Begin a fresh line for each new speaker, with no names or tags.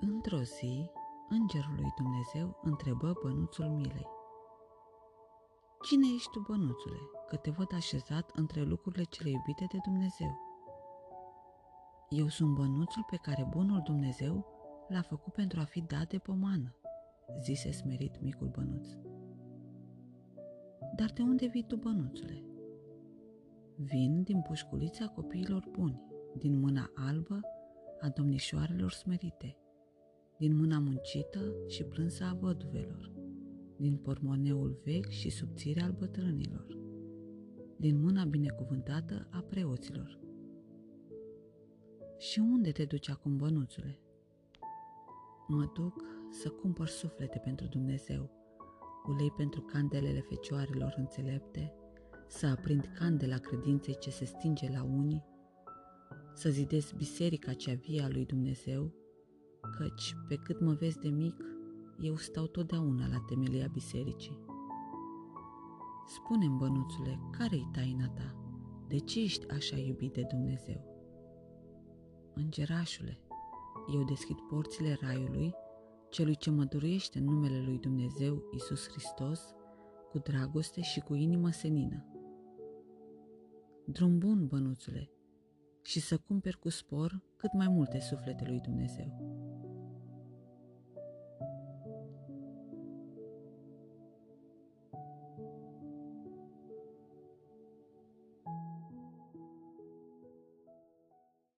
Într-o zi, îngerul lui Dumnezeu întrebă bănuțul Milei. Cine ești tu, bănuțule, că te văd așezat între lucrurile cele iubite de Dumnezeu? Eu sunt bănuțul pe care bunul Dumnezeu l-a făcut pentru a fi dat de pomană, zise smerit micul bănuț. Dar de unde vii tu, bănuțule? Vin din pușculița copiilor buni, din mâna albă a domnișoarelor smerite, din mâna muncită și plânsă a văduvelor, din pormoneul vechi și subțire al bătrânilor, din mâna binecuvântată a preoților. Și unde te duci acum, bănuțule? Mă duc să cumpăr suflete pentru Dumnezeu, ulei pentru candelele fecioarelor înțelepte, să aprind candela credinței ce se stinge la unii, să zidesc biserica cea vie a lui Dumnezeu, căci, pe cât mă vezi de mic, eu stau totdeauna la temelia bisericii. Spune-mi, bănuțule, care-i taina ta? De ce ești așa iubit de Dumnezeu? Îngerașule, eu deschid porțile raiului celui ce mă durește în numele lui Dumnezeu Isus Hristos, cu dragoste și cu inimă senină. Drum bun, bănuțule, și să cumperi cu spor cât mai multe suflete lui Dumnezeu.